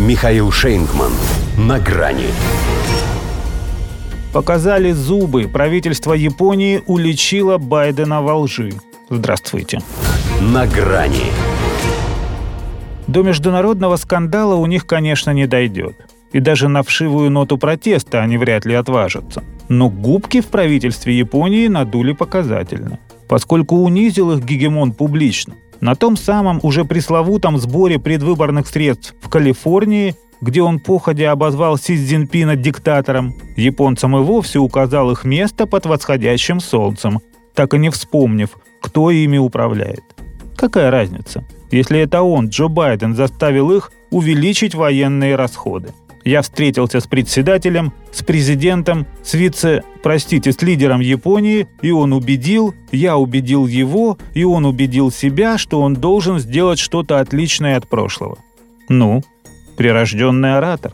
Михаил Шейнгман. На грани. Показали зубы. Правительство Японии уличило Байдена во лжи. Здравствуйте. На грани. До международного скандала у них, конечно, не дойдет. И даже на вшивую ноту протеста они вряд ли отважатся. Но губки в правительстве Японии надули показательно, поскольку унизил их гегемон публично – на том самом уже пресловутом сборе предвыборных средств в Калифорнии, где он походя обозвал Си Цзиньпина диктатором, японцам и вовсе указал их место под восходящим солнцем, так и не вспомнив, кто ими управляет. Какая разница, если это он, Джо Байден, заставил их увеличить военные расходы? Я встретился с председателем, с президентом, с вице, простите, с лидером Японии, и он убедил, я убедил его, и он убедил себя, что он должен сделать что-то отличное от прошлого. Ну, прирожденный оратор.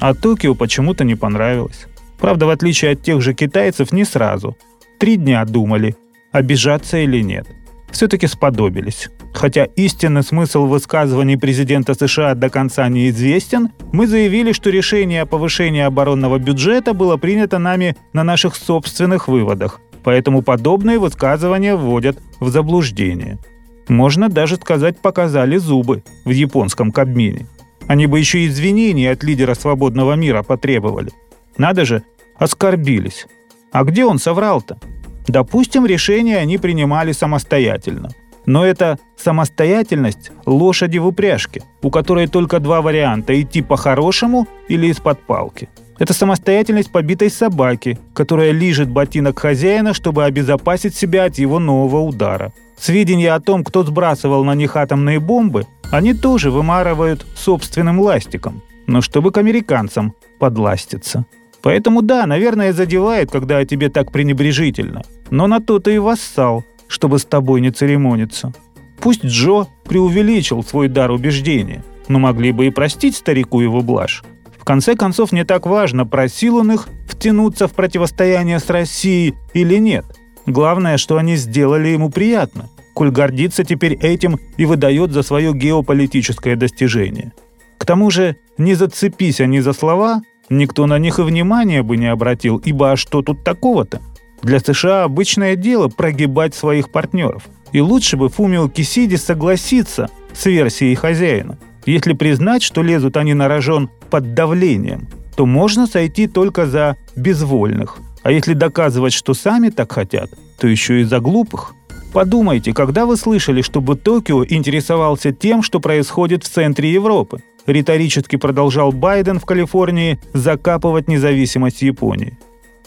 А Токио почему-то не понравилось. Правда, в отличие от тех же китайцев, не сразу. Три дня думали, обижаться или нет. Все-таки сподобились. Хотя истинный смысл высказываний президента США до конца неизвестен, мы заявили, что решение о повышении оборонного бюджета было принято нами на наших собственных выводах, поэтому подобные высказывания вводят в заблуждение. Можно даже сказать, показали зубы в японском Кабмине. Они бы еще извинений от лидера свободного мира потребовали. Надо же, оскорбились. А где он соврал-то? Допустим, решение они принимали самостоятельно – но это самостоятельность лошади в упряжке, у которой только два варианта – идти по-хорошему или из-под палки. Это самостоятельность побитой собаки, которая лижет ботинок хозяина, чтобы обезопасить себя от его нового удара. Сведения о том, кто сбрасывал на них атомные бомбы, они тоже вымарывают собственным ластиком, но чтобы к американцам подластиться. Поэтому да, наверное, задевает, когда о тебе так пренебрежительно. Но на то ты и вассал, чтобы с тобой не церемониться. Пусть Джо преувеличил свой дар убеждения, но могли бы и простить старику его блажь. В конце концов, не так важно, просил он их втянуться в противостояние с Россией или нет. Главное, что они сделали ему приятно, коль гордится теперь этим и выдает за свое геополитическое достижение. К тому же, не зацепись они за слова, никто на них и внимания бы не обратил, ибо а что тут такого-то? Для США обычное дело прогибать своих партнеров. И лучше бы Фумио Кисиди согласиться с версией хозяина. Если признать, что лезут они на рожон под давлением, то можно сойти только за безвольных. А если доказывать, что сами так хотят, то еще и за глупых. Подумайте, когда вы слышали, чтобы Токио интересовался тем, что происходит в центре Европы? Риторически продолжал Байден в Калифорнии закапывать независимость Японии.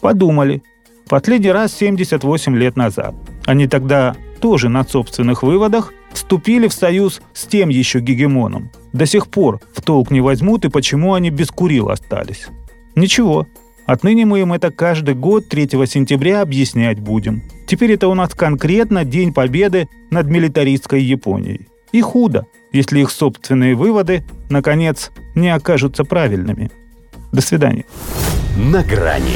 Подумали, Последний раз 78 лет назад. Они тогда тоже на собственных выводах вступили в союз с тем еще гегемоном. До сих пор в толк не возьмут и почему они без Курил остались. Ничего, отныне мы им это каждый год 3 сентября объяснять будем. Теперь это у нас конкретно День Победы над милитаристской Японией. И худо, если их собственные выводы, наконец, не окажутся правильными. До свидания. На грани